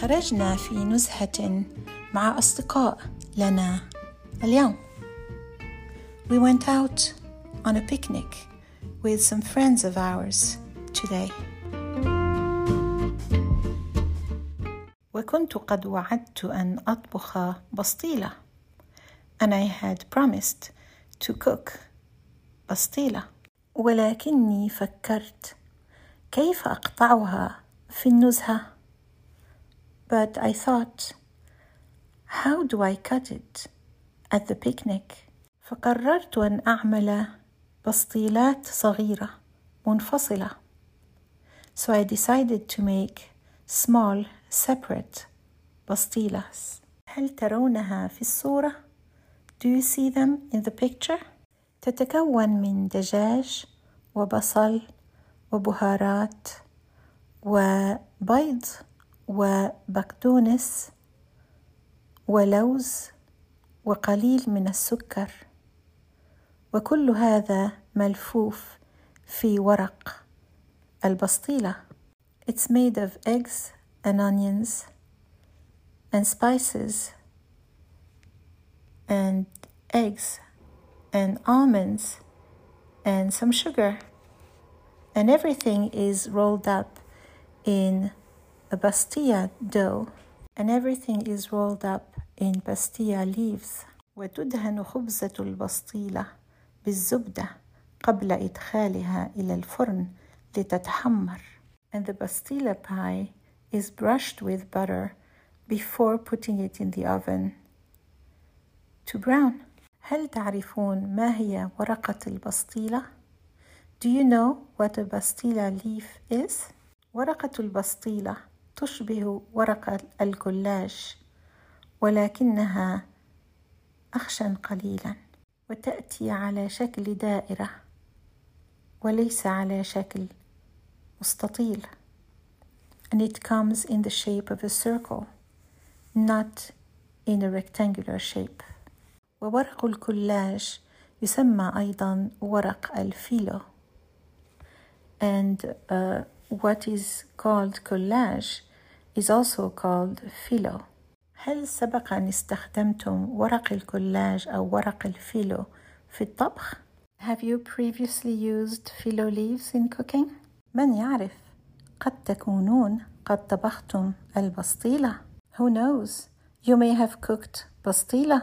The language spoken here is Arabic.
خرجنا في نزهة مع أصدقاء لنا اليوم. We went out on a picnic with some friends of ours today. وكنت قد وعدت أن أطبخ بسطيلة. And I had promised to cook بسطيلة. ولكني فكرت كيف أقطعها في النزهة؟ But I thought, how do I cut it at the picnic? فقررت أن أعمل بسطيلات صغيرة منفصلة. So I decided to make small separate بسطيلات. هل ترونها في الصورة؟ Do you see them in the picture? تتكون من دجاج وبصل وبهارات وبيض وبقدونس ولوز وقليل من السكر وكل هذا ملفوف في ورق البسطيلة It's made of eggs and onions and spices and eggs and almonds and some sugar and everything is rolled up in a pastilla dough and everything is rolled up in pastilla leaves وتدهن خبزة البسطيلة بالزبدة قبل إدخالها إلى الفرن لتتحمر and the pastilla pie is brushed with butter before putting it in the oven to brown هل تعرفون ما هي ورقة البسطيلة؟ Do you know what a bastilla leaf is? ورقة البسطيلة تشبه ورقة الكلاج ولكنها أخشن قليلا وتأتي على شكل دائرة وليس على شكل مستطيل. And it comes in the shape of a circle not in a rectangular shape. وورق الكلاج يسمى أيضا ورق الفيلو. And uh, what is called collage is also called filo. هل سبق أن استخدمتم ورق الكولاج أو ورق الفيلو في الطبخ؟ Have you previously used filo leaves in cooking? من يعرف قد تكونون قد طبختم البسطيلة Who knows? You may have cooked بسطيلة